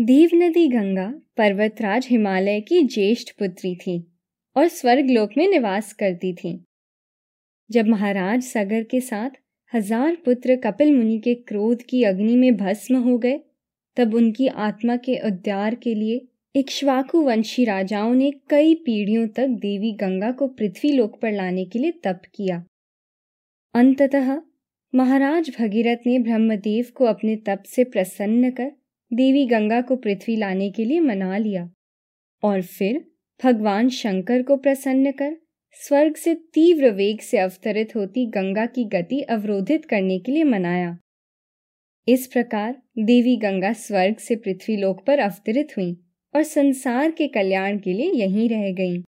देव नदी गंगा पर्वतराज हिमालय की ज्येष्ठ पुत्री थी और स्वर्गलोक में निवास करती थी। जब महाराज सगर के साथ हज़ार पुत्र कपिल मुनि के क्रोध की अग्नि में भस्म हो गए, तब उनकी आत्मा के उद्धार के लिए इक्ष्वाकु वंशी राजाओं ने कई पीढ़ियों तक देवी गंगा को पृथ्वी लोक पर लाने के लिए तप किया। अंततः महाराज भगीरथ ने ब्रह्मदेव को अपने तप से प्रसन्न कर देवी गंगा को पृथ्वी लाने के लिए मना लिया और फिर भगवान शंकर को प्रसन्न कर, स्वर्ग से तीव्र वेग से अवतरित होती गंगा की गति अवरोधित करने के लिए मनाया इस प्रकार देवी गंगा स्वर्ग से पृथ्वी लोक पर अवतरित हुई और संसार के कल्याण के लिए यहीं रह गईं।